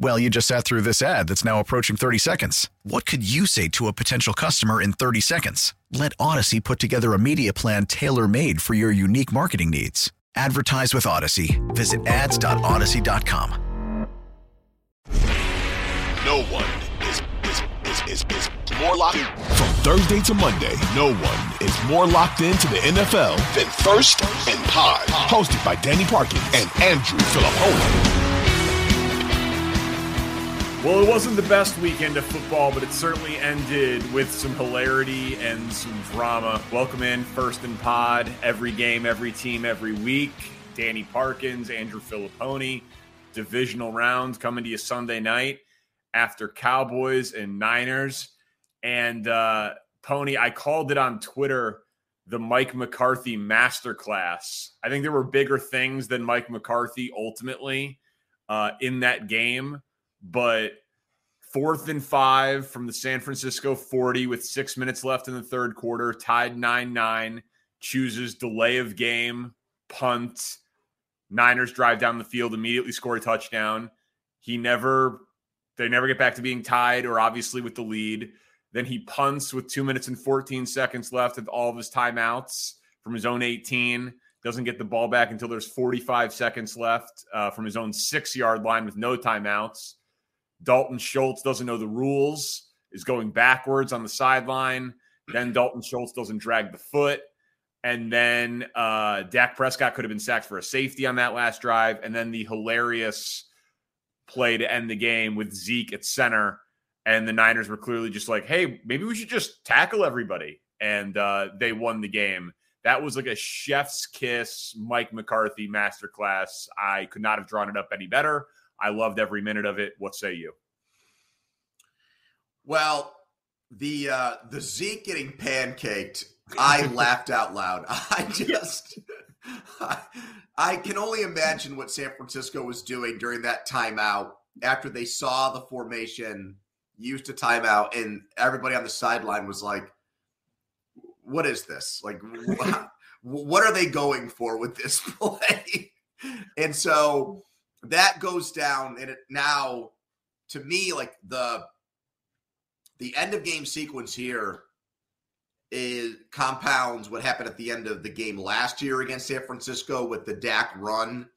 Well, you just sat through this ad that's now approaching 30 seconds. What could you say to a potential customer in 30 seconds? Let Audacy put together a media plan tailor made for your unique marketing needs. Advertise with Audacy. Visit ads.audacy.com. No one is, is, is, is, is more locked from Thursday to Monday. No one is more locked into the NFL than First and Pod, hosted by Danny Parkins and Andrew Filipponi. Well, it wasn't the best weekend of football, but it certainly ended with some hilarity and some drama. Welcome in First and Pod, every game, every team, every week. Danny Parkins, Andrew Filipponi, divisional round coming to you Sunday night after Cowboys and Niners. And uh, Pony, I called it on Twitter the Mike McCarthy masterclass. I think there were bigger things than Mike McCarthy ultimately uh, in that game but fourth and five from the San Francisco 40 with six minutes left in the third quarter, tied 9 9, chooses delay of game, punt. Niners drive down the field, immediately score a touchdown. He never, they never get back to being tied or obviously with the lead. Then he punts with two minutes and 14 seconds left with all of his timeouts from his own 18. Doesn't get the ball back until there's 45 seconds left uh, from his own six yard line with no timeouts Dalton Schultz doesn't know the rules, is going backwards on the sideline. Then Dalton Schultz doesn't drag the foot. And then uh, Dak Prescott could have been sacked for a safety on that last drive. And then the hilarious play to end the game with Zeke at center. And the Niners were clearly just like, hey, maybe we should just tackle everybody. And uh, they won the game. That was like a chef's kiss, Mike McCarthy masterclass. I could not have drawn it up any better. I loved every minute of it. What say you? Well, the uh the Zeke getting pancaked, I laughed out loud. I just I, I can only imagine what San Francisco was doing during that timeout after they saw the formation used a timeout and everybody on the sideline was like what is this? Like what, what are they going for with this play? and so that goes down and it now to me like the the end of game sequence here is compounds what happened at the end of the game last year against San Francisco with the Dak run.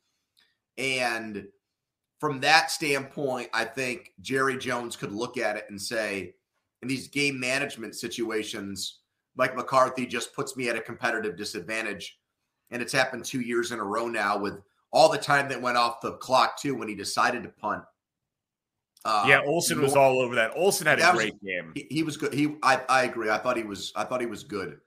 And from that standpoint, I think Jerry Jones could look at it and say, in these game management situations, Mike McCarthy just puts me at a competitive disadvantage. And it's happened two years in a row now with all the time that went off the clock too when he decided to punt. Uh, yeah, Olsen was all over that. Olsen had a great was, game. He, he, was good. He, I, I agree. I thought he was. I thought he was good.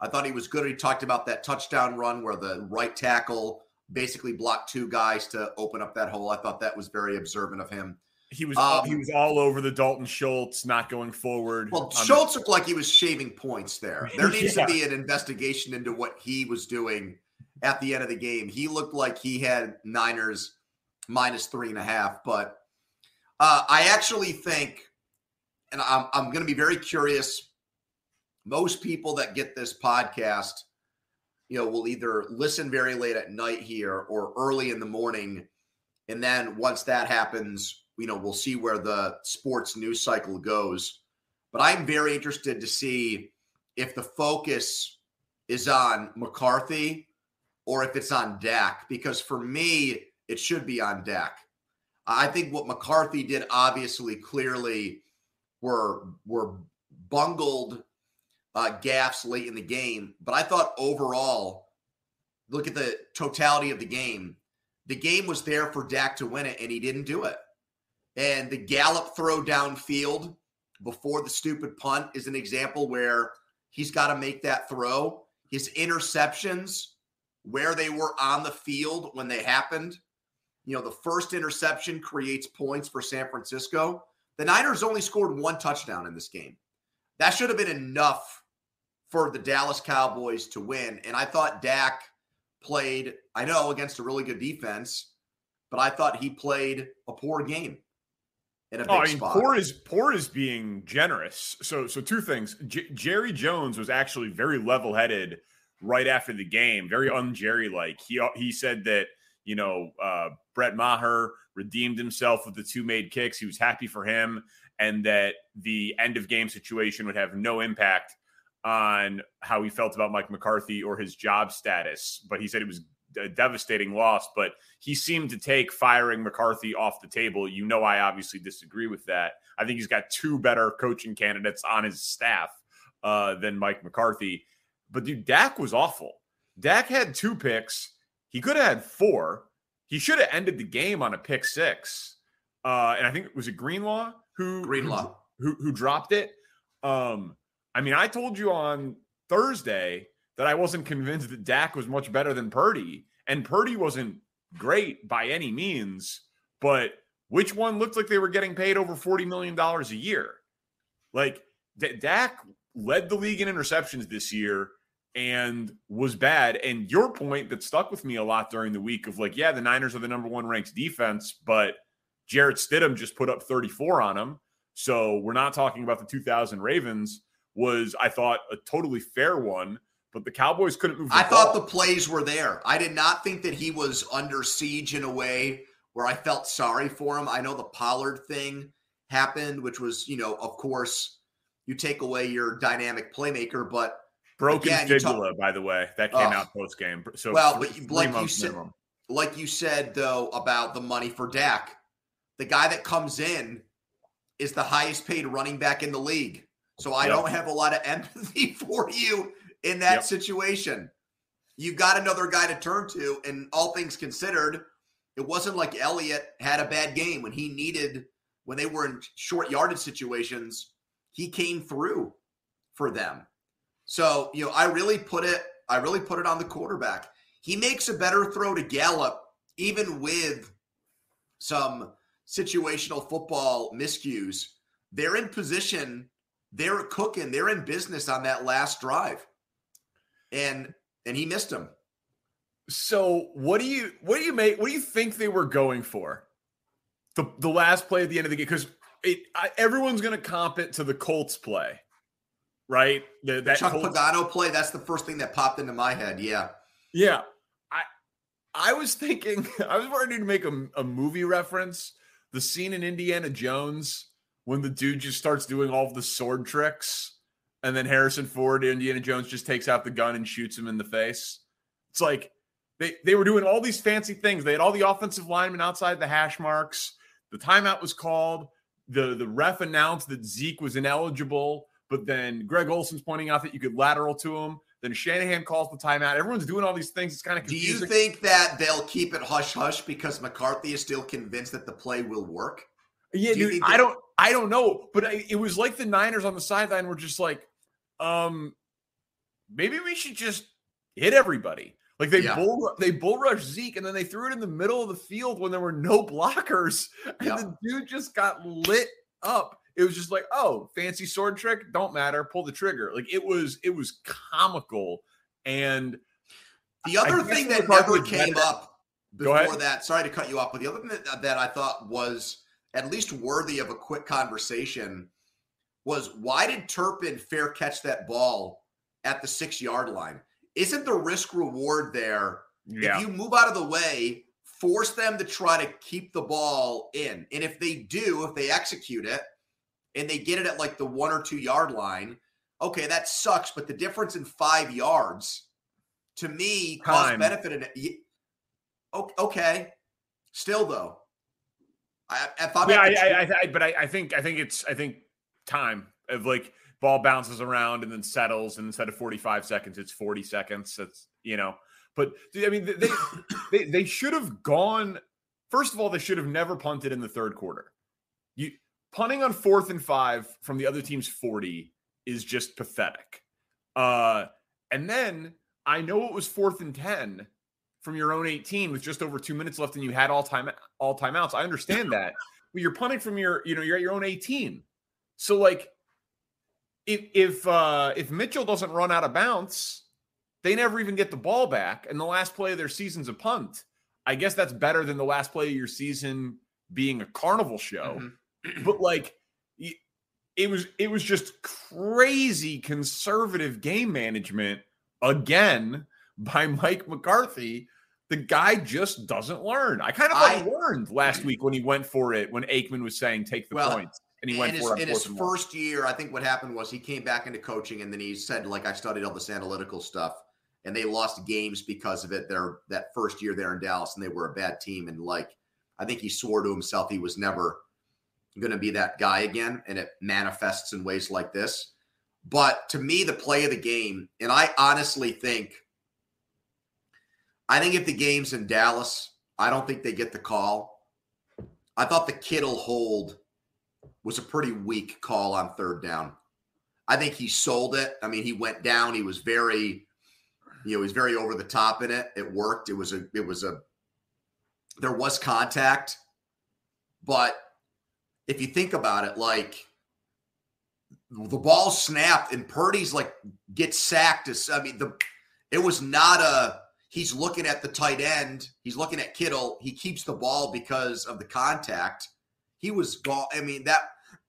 I thought he was good. He talked about that touchdown run where the right tackle basically blocked two guys to open up that hole. I thought that was very observant of him. He was um, he was all over the Dalton Schultz not going forward. Well, Schultz the- looked like he was shaving points there. There needs yeah. to be an investigation into what he was doing at the end of the game. He looked like he had Niners minus three and a half. But uh, I actually think, and I'm, I'm going to be very curious. Most people that get this podcast, you know, will either listen very late at night here or early in the morning. And then once that happens, you know, we'll see where the sports news cycle goes. But I'm very interested to see if the focus is on McCarthy or if it's on Dak, because for me, it should be on Dak. I think what McCarthy did obviously clearly were were bungled uh, gaffes late in the game, but I thought overall, look at the totality of the game. The game was there for Dak to win it, and he didn't do it. And the Gallup throw downfield before the stupid punt is an example where he's got to make that throw. His interceptions, where they were on the field when they happened, you know, the first interception creates points for San Francisco. The Niners only scored one touchdown in this game. That should have been enough for the Dallas Cowboys to win. And I thought Dak played, I know, against a really good defense, but I thought he played a poor game in a big oh, I mean, spot. Poor is poor is being generous. So, so two things. J- Jerry Jones was actually very level-headed right after the game, very un-Jerry like. He he said that you know uh, Brett Maher redeemed himself with the two made kicks. He was happy for him, and that the end of game situation would have no impact on how he felt about Mike McCarthy or his job status. But he said it was a devastating loss. But he seemed to take firing McCarthy off the table. You know, I obviously disagree with that. I think he's got two better coaching candidates on his staff uh, than Mike McCarthy. But dude, Dak was awful. Dak had two picks. He could have had four. He should have ended the game on a pick six. Uh, and I think it was a Greenlaw who Greenlaw who, who, dropped it. Um, I mean, I told you on Thursday that I wasn't convinced that Dak was much better than Purdy, and Purdy wasn't great by any means. But which one looked like they were getting paid over forty million dollars a year? Like D- Dak led the league in interceptions this year and was bad. And your point that stuck with me a lot during the week of like, yeah, the Niners are the number one ranked defense, but Jarrett Stidham just put up 34 on them. So we're not talking about the 2000 Ravens was, I thought, a totally fair one. But the Cowboys couldn't move. I ball. thought the plays were there. I did not think that he was under siege in a way where I felt sorry for him. I know the Pollard thing happened, which was, you know, of course, you take away your dynamic playmaker, but broken again, fibula, talk, by the way, that came uh, out post game. So well, but like you said, like you said though about the money for Dak, the guy that comes in is the highest paid running back in the league. So I yep. don't have a lot of empathy for you in that yep. situation. You got another guy to turn to, and all things considered, it wasn't like Elliott had a bad game when he needed when they were in short yardage situations. He came through for them. So you know, I really put it. I really put it on the quarterback. He makes a better throw to Gallup, even with some situational football miscues. They're in position, they're cooking, they're in business on that last drive. And and he missed him. So what do you what do you make what do you think they were going for? The the last play at the end of the game because everyone's going to comp it to the Colts play, right? The, that Chuck Colts, Pagano play. That's the first thing that popped into my head. Yeah, yeah. I I was thinking I was ready to make a, a movie reference the scene in Indiana Jones when the dude just starts doing all of the sword tricks and then Harrison Ford, Indiana Jones just takes out the gun and shoots him in the face. It's like they, they were doing all these fancy things. They had all the offensive linemen outside the hash marks. The timeout was called. The, the ref announced that Zeke was ineligible, but then Greg Olsen's pointing out that you could lateral to him. Then Shanahan calls the timeout. Everyone's doing all these things. It's kind of confusing. Do you think that they'll keep it hush hush because McCarthy is still convinced that the play will work? Yeah, do dude, I don't I don't know, but I, it was like the Niners on the sideline were just like, um, maybe we should just hit everybody. Like they yeah. bull they bull rushed Zeke and then they threw it in the middle of the field when there were no blockers, and yeah. the dude just got lit up it was just like, oh, fancy sword trick, don't matter, pull the trigger. Like it was, it was comical. And the other thing that never came up before that, sorry to cut you off, but the other thing that, that I thought was at least worthy of a quick conversation was why did Turpin fair catch that ball at the six yard line? Isn't the risk reward there? Yeah. If you move out of the way, force them to try to keep the ball in. And if they do, if they execute it, and they get it at like the one or two yard line, okay, that sucks. But the difference in five yards to me cost benefit. Okay, still though, I, if I'm yeah, I, I, I, but I, I think I think it's I think time of like ball bounces around and then settles, and instead of 45 seconds, it's 40 seconds. That's you know, but I mean they they, they should have gone. First of all, they should have never punted in the third quarter You punting on fourth and five from the other team's 40 is just pathetic. Uh, and then I know it was fourth and 10 from your own 18 with just over two minutes left and you had all time all timeouts. I understand that. But you're punting from your, you know, you're at your own 18. So like if if uh if Mitchell doesn't run out of bounds, they never even get the ball back. And the last play of their season's a punt. I guess that's better than the last play of your season being a carnival show. Mm-hmm. but like it was it was just crazy conservative game management again by Mike McCarthy. The guy just doesn't learn. I kind of like I, learned last week when he went for it when Aikman was saying take the well, points and he went in for his, in his first year. I think what happened was he came back into coaching and then he said like I studied all this analytical stuff and they lost games because of it. Their that first year there in Dallas and they were a bad team and like I think he swore to himself he was never going to be that guy again and it manifests in ways like this. But to me, the play of the game, and I honestly think, I think if the game's in Dallas, I don't think they get the call. I thought the Kittle hold was a pretty weak call on third down. I think he sold it. I mean, he went down. He was very, you know, he was very over the top in it. It worked. It was a, it was a, there was contact, but if you think about it, like the ball snapped and Purdy's like gets sacked. I mean, the it was not a he's looking at the tight end, he's looking at Kittle, he keeps the ball because of the contact. He was gone. I mean, that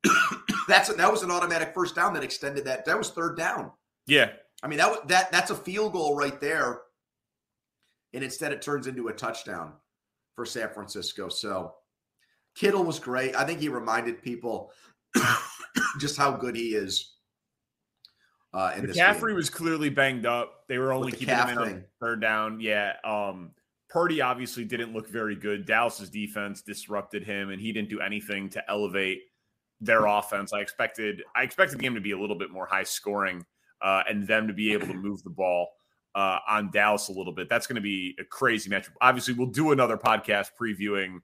that's that was an automatic first down that extended that. That was third down. Yeah. I mean, that that that's a field goal right there. And instead it turns into a touchdown for San Francisco. So Kittle was great. I think he reminded people just how good he is. Uh, in McCaffrey was clearly banged up. They were only the keeping him in on third down. Yeah. Um, Purdy obviously didn't look very good. Dallas's defense disrupted him, and he didn't do anything to elevate their offense. I expected I expected the game to be a little bit more high scoring uh, and them to be able to move the ball uh, on Dallas a little bit. That's going to be a crazy matchup. Obviously, we'll do another podcast previewing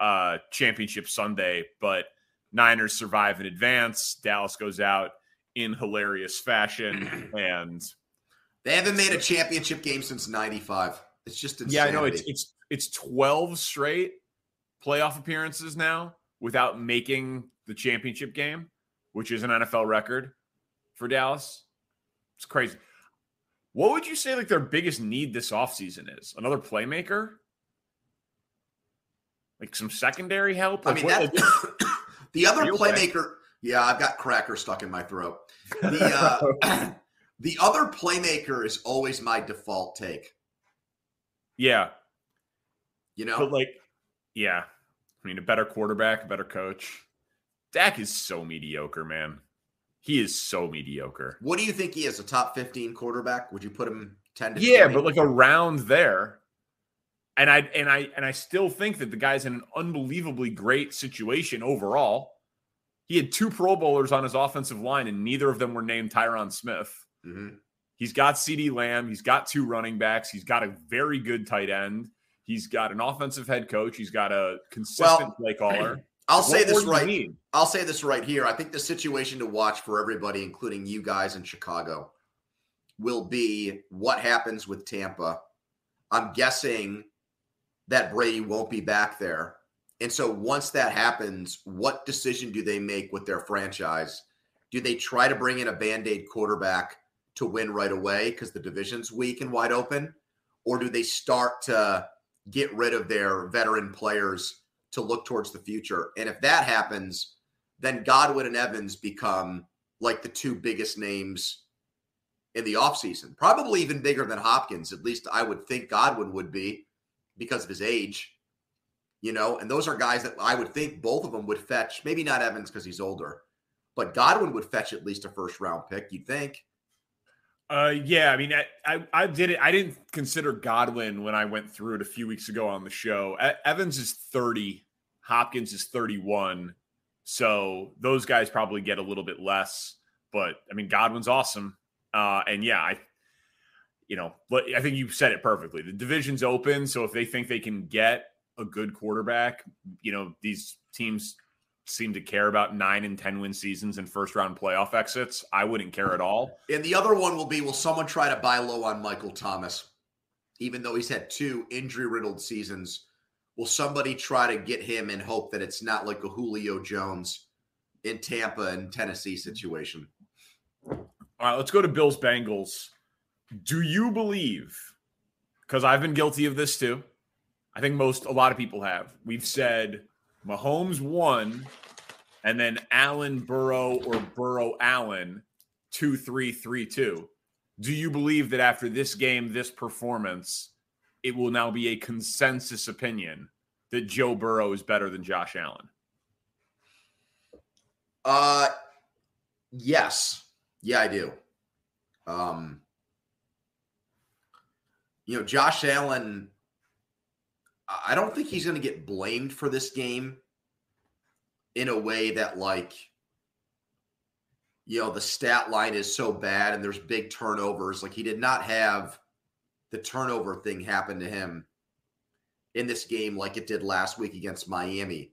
uh, championship Sunday, but Niners survive in advance. Dallas goes out in hilarious fashion, and they haven't made a championship game since '95. It's just insanity. yeah, I know it's it's it's 12 straight playoff appearances now without making the championship game, which is an NFL record for Dallas. It's crazy. What would you say like their biggest need this offseason is? Another playmaker? Like some secondary help? Like I mean, what, like, the other playmaker. Okay? Yeah, I've got cracker stuck in my throat. The uh, the other playmaker is always my default take. Yeah, you know, but like, yeah, I mean, a better quarterback, a better coach. Dak is so mediocre, man. He is so mediocre. What do you think he is? A top 15 quarterback? Would you put him 10 to Yeah, 20? but like around there. And I and I and I still think that the guy's in an unbelievably great situation overall. He had two Pro Bowlers on his offensive line, and neither of them were named Tyron Smith. Mm-hmm. He's got CeeDee Lamb. He's got two running backs. He's got a very good tight end. He's got an offensive head coach. He's got a consistent well, play caller. I'll say this right. I'll say this right here. I think the situation to watch for everybody, including you guys in Chicago, will be what happens with Tampa. I'm guessing that Brady won't be back there. And so once that happens, what decision do they make with their franchise? Do they try to bring in a band aid quarterback to win right away because the division's weak and wide open? Or do they start to get rid of their veteran players to look towards the future. And if that happens, then Godwin and Evans become like the two biggest names in the offseason. Probably even bigger than Hopkins. At least I would think Godwin would be because of his age. You know, and those are guys that I would think both of them would fetch, maybe not Evans because he's older, but Godwin would fetch at least a first round pick, you'd think. Uh, yeah, I mean, I, I, I did it. I didn't consider Godwin when I went through it a few weeks ago on the show. Evans is 30, Hopkins is 31. So those guys probably get a little bit less. But I mean, Godwin's awesome. Uh, and yeah, I, you know, I think you said it perfectly. The division's open. So if they think they can get a good quarterback, you know, these teams seem to care about nine and 10 win seasons and first round playoff exits. I wouldn't care at all. And the other one will be will someone try to buy low on Michael Thomas, even though he's had two injury riddled seasons? Will somebody try to get him and hope that it's not like a Julio Jones in Tampa and Tennessee situation? All right, let's go to Bills Bengals. Do you believe? Because I've been guilty of this too. I think most, a lot of people have. We've said Mahomes won, and then Allen Burrow or Burrow Allen, two, three, three, two. Do you believe that after this game, this performance, it will now be a consensus opinion that Joe Burrow is better than Josh Allen? Uh, yes. Yeah, I do. Um, you know, Josh Allen, I don't think he's going to get blamed for this game in a way that, like, you know, the stat line is so bad and there's big turnovers. Like, he did not have the turnover thing happen to him in this game like it did last week against Miami.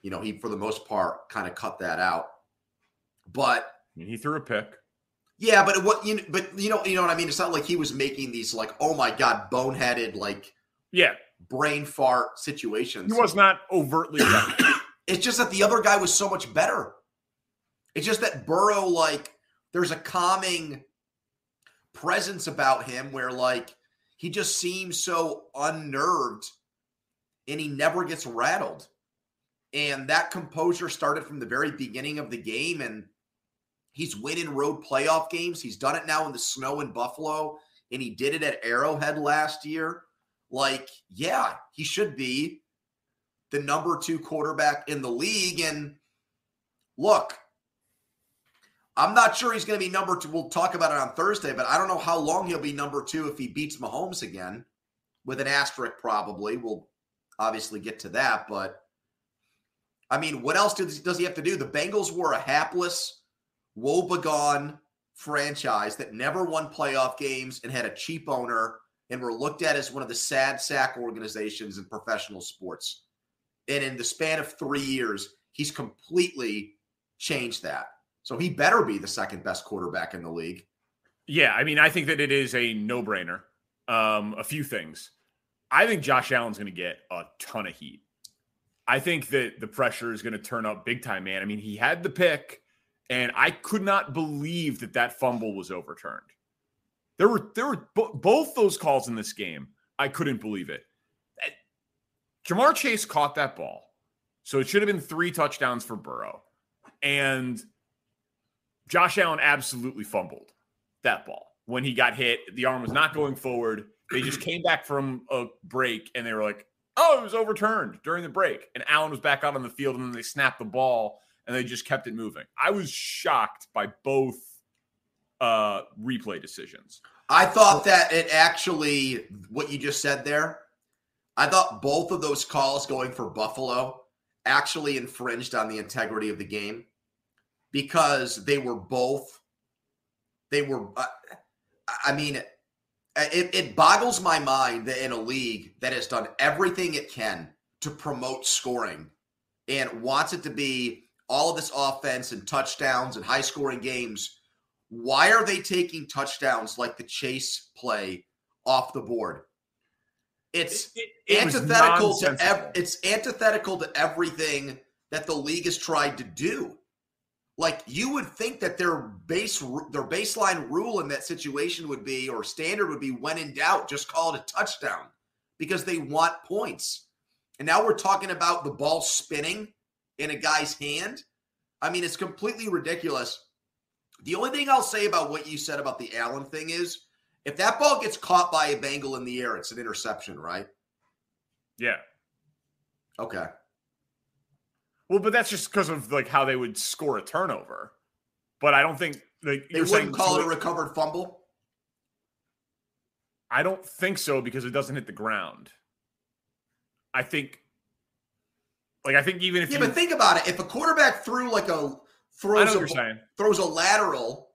You know, he, for the most part, kind of cut that out. But he threw a pick. Yeah, but what you know, but you know you know what I mean. It's not like he was making these like oh my god boneheaded like yeah brain fart situations. He was not overtly. it's just that the other guy was so much better. It's just that Burrow like there's a calming presence about him where like he just seems so unnerved and he never gets rattled. And that composure started from the very beginning of the game and He's winning road playoff games. He's done it now in the snow in Buffalo, and he did it at Arrowhead last year. Like, yeah, he should be the number two quarterback in the league. And look, I'm not sure he's going to be number two. We'll talk about it on Thursday, but I don't know how long he'll be number two if he beats Mahomes again, with an asterisk probably. We'll obviously get to that, but I mean, what else does, does he have to do? The Bengals were a hapless woebegone franchise that never won playoff games and had a cheap owner and were looked at as one of the sad sack organizations in professional sports. And in the span of three years, he's completely changed that. So he better be the second best quarterback in the league. Yeah, I mean, I think that it is a no brainer. Um, a few things. I think Josh Allen's going to get a ton of heat. I think that the pressure is going to turn up big time, man. I mean, he had the pick and I could not believe that that fumble was overturned. There were there were b- both those calls in this game. I couldn't believe it. Ja'Marr Chase caught that ball, so it should have been three touchdowns for Burrow, and Josh Allen absolutely fumbled that ball when he got hit. The arm was not going forward. They just came back from a break and they were like, "Oh, it was overturned during the break," and Allen was back out on the field, and then they snapped the ball and they just kept it moving. I was shocked by both uh, replay decisions. I thought that it actually, what you just said there, I thought both of those calls going for Buffalo actually infringed on the integrity of the game because they were both, they were, uh, I mean, it, it boggles my mind that in a league that has done everything it can to promote scoring and wants it to be all of this offense and touchdowns and high scoring games, why are they taking touchdowns like the chase play off the board? It's it, it, it antithetical to ev- it's antithetical to everything that the league has tried to do. Like you would think that their base their baseline rule in that situation would be or standard would be when in doubt just call it a touchdown because they want points. And now we're talking about the ball spinning in a guy's hand. I mean, it's completely ridiculous. The only thing I'll say about what you said about the Allen thing is if that ball gets caught by a Bengal in the air, it's an interception, right? Yeah. Okay. Well, but that's just because of like how they would score a turnover. But I don't think like they wouldn't call it a recovered fumble. I don't think so because it doesn't hit the ground. I think like I think even if yeah, you, but think about it. If a quarterback threw like a throws a, throws a lateral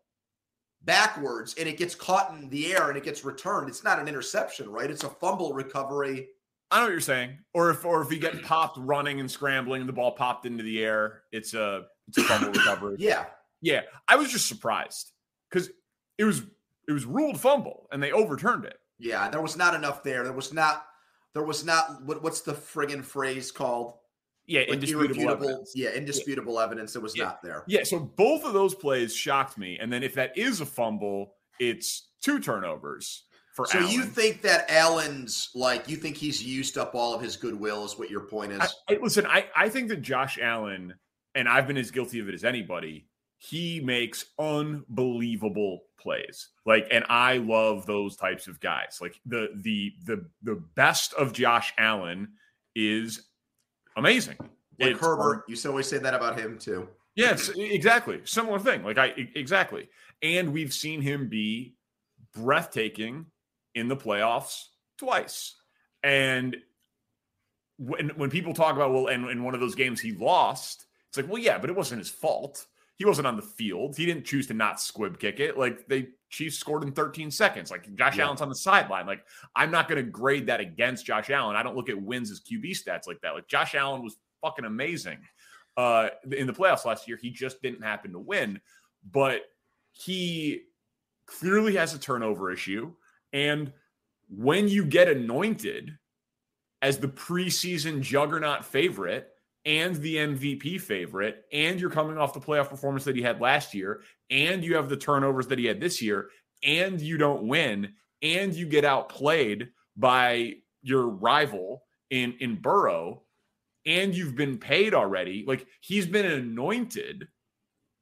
backwards and it gets caught in the air and it gets returned, it's not an interception, right? It's a fumble recovery. I know what you're saying. Or if or if he get popped running and scrambling and the ball popped into the air, it's a it's a fumble recovery. Yeah. Yeah. I was just surprised because it was it was ruled fumble and they overturned it. Yeah, there was not enough there. There was not there was not what, what's the friggin' phrase called? Yeah, Like indisputable evidence. Yeah, indisputable evidence. It was Yeah. not there. Yeah, so both of those plays shocked me. And then if that is a fumble, it's two turnovers for So you think that Allen's like you think he's used up all of his goodwill is what your point is? I, I- listen, I, I think that Josh Allen, and I've been as guilty of it as anybody, he makes unbelievable plays. Like, and I love those types of guys. Like the the the the best of Josh Allen is amazing. like It's- Herbert, you always say that about him too. Yes, exactly. Similar thing. Like I exactly. And we've seen him be breathtaking in the playoffs twice. And when when people talk about well, and in one of those games he lost, it's like, well, yeah, but it wasn't his fault. He wasn't on the field. He didn't choose to not squib kick it. Like they Chiefs scored in 13 seconds. Like Josh Yeah. Allen's on the sideline. Like I'm not going to grade that against Josh Allen. I don't look at wins as QB stats like that. Like Josh Allen was fucking amazing uh, in the playoffs last year. He just didn't happen to win, but he clearly has a turnover issue. And when you get anointed as the preseason juggernaut favorite and the MVP favorite, and you're coming off the playoff performance that he had last year, and you have the turnovers that he had this year, and you don't win, and you get outplayed by your rival in in Burrow, and you've been paid already. Like he's been anointed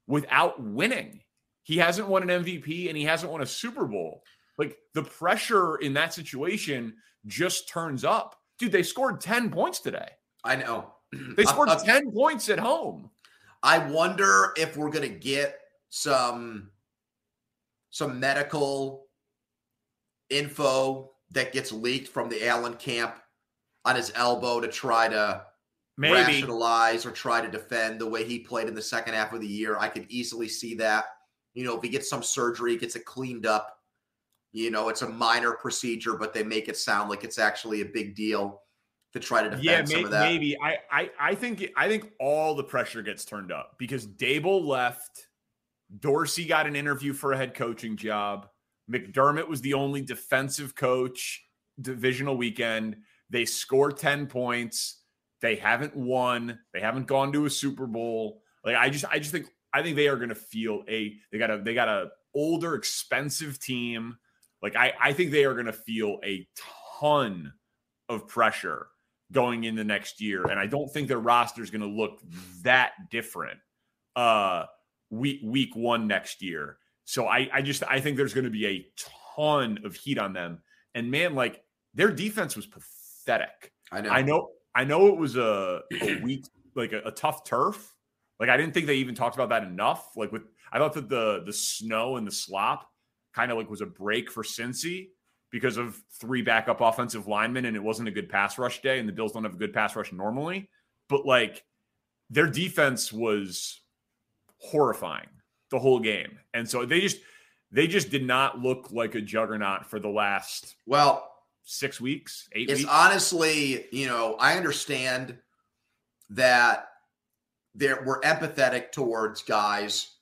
without winning. He hasn't won an MVP and he hasn't won a Super Bowl. Like the pressure in that situation just turns up. Dude, they scored 10 points today. I know. They scored Uh, uh, 10 points at home. I wonder if we're gonna get some some medical info that gets leaked from the Allen camp on his elbow to try to Maybe. rationalize or try to defend the way he played in the second half of the year. I could easily see that. You know, if he gets some surgery, gets it cleaned up, you know, it's a minor procedure, but they make it sound like it's actually a big deal to try to defend Yeah, some of that. maybe. I, I I think I think all the pressure gets turned up because Daboll left. Dorsey got an interview for a head coaching job. McDermott was the only defensive coach divisional weekend. They score 10 points. They haven't won. They haven't gone to a Super Bowl. Like I just I just think I think they are going to feel a they got a they got a older expensive team. Like I I think they are going to feel a ton of pressure going in the next year and I don't think their roster is going to look that different uh week week 1 next year. So I I just I think there's going to be a ton of heat on them. And man like their defense was pathetic. I know. I know I know it was a, a weak like a, a tough turf. Like I didn't think they even talked about that enough. Like with I thought that the the snow and the slop kind of like was a break for Cincy because of three backup offensive linemen and it wasn't a good pass rush day and the Bills don't have a good pass rush normally. But like their defense was horrifying the whole game. And so they just they just did not look like a juggernaut for the last Well, six weeks, eight it's weeks. honestly, you know, I understand that there we're empathetic towards guys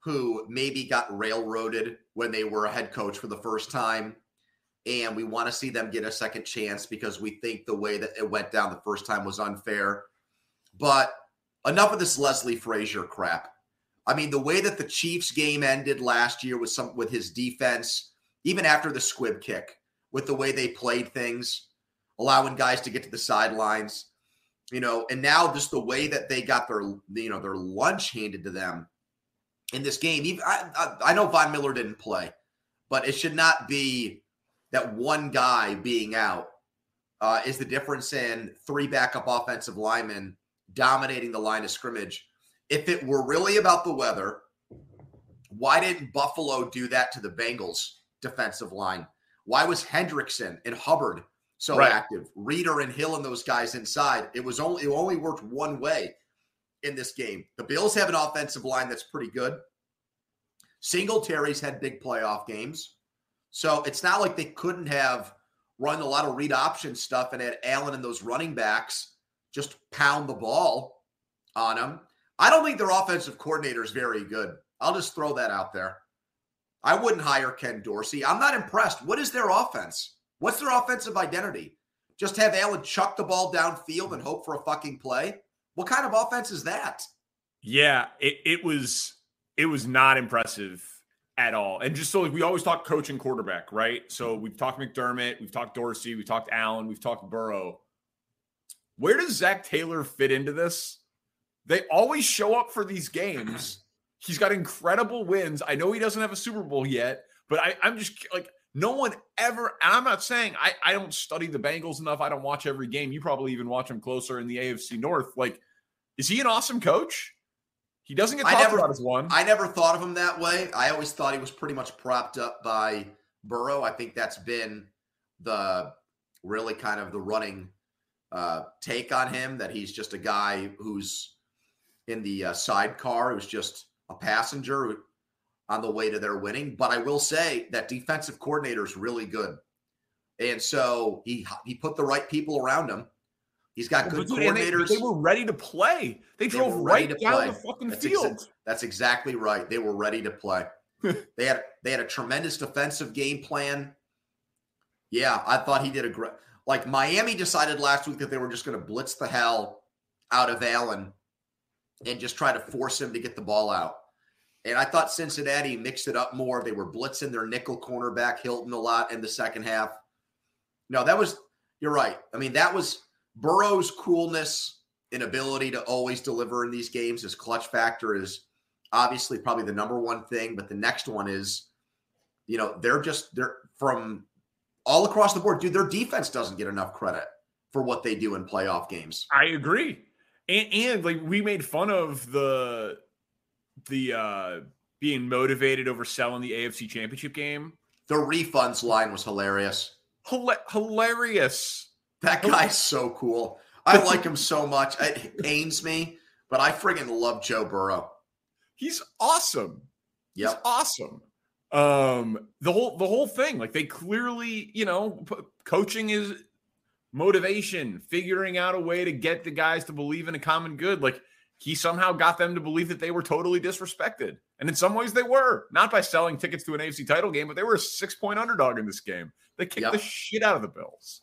who maybe got railroaded when they were a head coach for the first time. And we want to see them get a second chance because we think the way that it went down the first time was unfair. But enough of this Leslie Frazier crap. I mean, the way that the Chiefs game ended last year with some with his defense, even after the squib kick, with the way they played things, allowing guys to get to the sidelines, you know, and now just the way that they got their you know their lunch handed to them in this game. Even I, I, I know Von Miller didn't play, but it should not be that one guy being out uh, is the difference in three backup offensive linemen dominating the line of scrimmage. If it were really about the weather, why didn't Buffalo do that to the Bengals defensive line? Why was Hendrickson and Hubbard so Right. active? Reader and Hill and those guys inside. It was only it only worked one way in this game. The Bills have an offensive line that's pretty good. Singletary's had big playoff games. So it's not like they couldn't have run a lot of read option stuff and had Allen and those running backs just pound the ball on them. I don't think their offensive coordinator is very good. I'll just throw that out there. I wouldn't hire Ken Dorsey. I'm not impressed. What is their offense? What's their offensive identity? Just have Allen chuck the ball downfield and hope for a fucking play? What kind of offense is that? Yeah, it, it was it was not impressive at all. And just so like we always talk coach and quarterback, right? So we've talked McDermott, we've talked Dorsey, we've talked Allen, we've talked Burrow. Where does Zac Taylor fit into this? They always show up for these games. He's got incredible wins. I know he doesn't have a Super Bowl yet, but I, I'm just like no one ever. And I'm not saying I, I don't study the Bengals enough. I don't watch every game. You probably even watch them closer in the AFC North. Like, is he an awesome coach? He doesn't get talked I never, about as one. I never thought of him that way. I always thought he was pretty much propped up by Burrow. I think that's been the really kind of the running uh, take on him that he's just a guy who's in the uh, sidecar, who's just a passenger on the way to their winning. But I will say that defensive coordinator is really good, and so he he put the right people around him. He's got good Dude, coordinators. They, they, were ready to play. They, They drove were right down play. the fucking That's field. exa- that's exactly right. They were ready to play. they had they had a tremendous defensive game plan. Yeah, I thought he did a great. Like Miami decided last week that they were just going to blitz the hell out of Allen and just try to force him to get the ball out. And I thought Cincinnati mixed it up more. They were blitzing their nickel cornerback Hilton a lot in the second half. No, that was you're right. I mean, that was Burrow's coolness and ability to always deliver in these games. His clutch factor is obviously probably the number one thing, but the next one is, you know, they're just they're from all across the board, dude. Their defense doesn't get enough credit for what they do in playoff games. I agree. And, and like we made fun of the the uh being motivated over selling the AFC championship game. The refunds line was hilarious. Hila- hilarious. That guy's so cool. I like him so much. It pains me, but I friggin' love Joe Burrow. He's awesome. He's awesome. Um, the whole the whole thing, like they clearly, you know, p- coaching is motivation, figuring out a way to get the guys to believe in a common good. Like he somehow got them to believe that they were totally disrespected, and in some ways they were. Not by selling tickets to an AFC title game, but they were a six point underdog in this game. They kicked Yep. the shit out of the Bills.